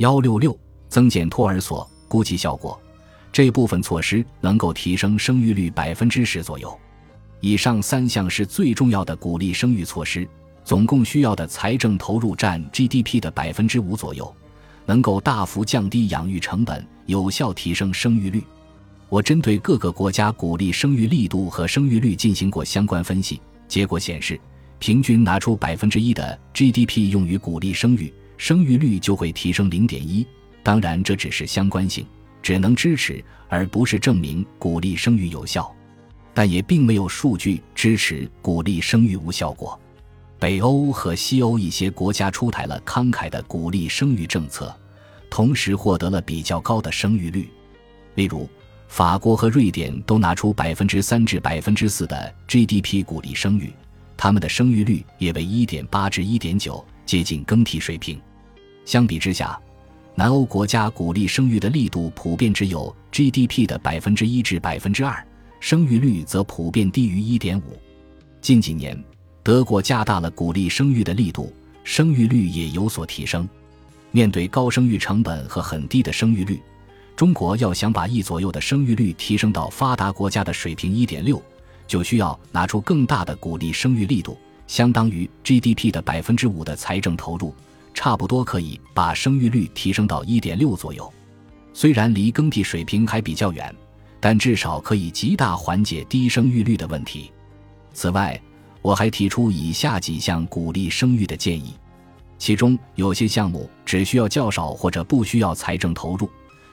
幺六六，增减托儿所估计效果，这部分措施能够提升生育率百分之十左右。以上三项是最重要的鼓励生育措施，总共需要的财政投入占 GDP 的百分之五左右，能够大幅降低养育成本，有效提升生育率。我针对各个国家鼓励生育力度和生育率进行过相关分析，结果显示，平均拿出百分之一的 GDP 用于鼓励生育，生育率就会提升零点一。当然，这只是相关性，只能支持而不是证明鼓励生育有效，但也并没有数据支持鼓励生育无效果。北欧和西欧一些国家出台了慷慨的鼓励生育政策，同时获得了比较高的生育率，例如。法国和瑞典都拿出百分之三至百分之四的 GDP 鼓励生育，他们的生育率也为一点八至一点九，接近更替水平。相比之下，南欧国家鼓励生育的力度普遍只有 GDP 的百分之一至百分之二，生育率则普遍低于一点五。近几年，德国加大了鼓励生育的力度，生育率也有所提升。面对高生育成本和很低的生育率。中国要想把一左右的生育率提升到发达国家的水平一点六，就需要拿出更大的鼓励生育力度，相当于 GDP 的百分之五的财政投入，差不多可以把生育率提升到一点六左右。虽然离更替水平还比较远，但至少可以极大缓解低生育率的问题。此外，我还提出以下几项鼓励生育的建议，其中有些项目只需要较少或者不需要财政投入。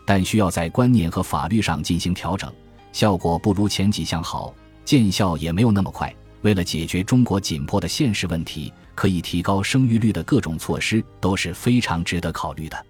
但需要在观念和法律上进行调整，效果不如前几项好，见效也没有那么快。为了解决中国紧迫的现实问题，可以提高生育率的各种措施都是非常值得考虑的。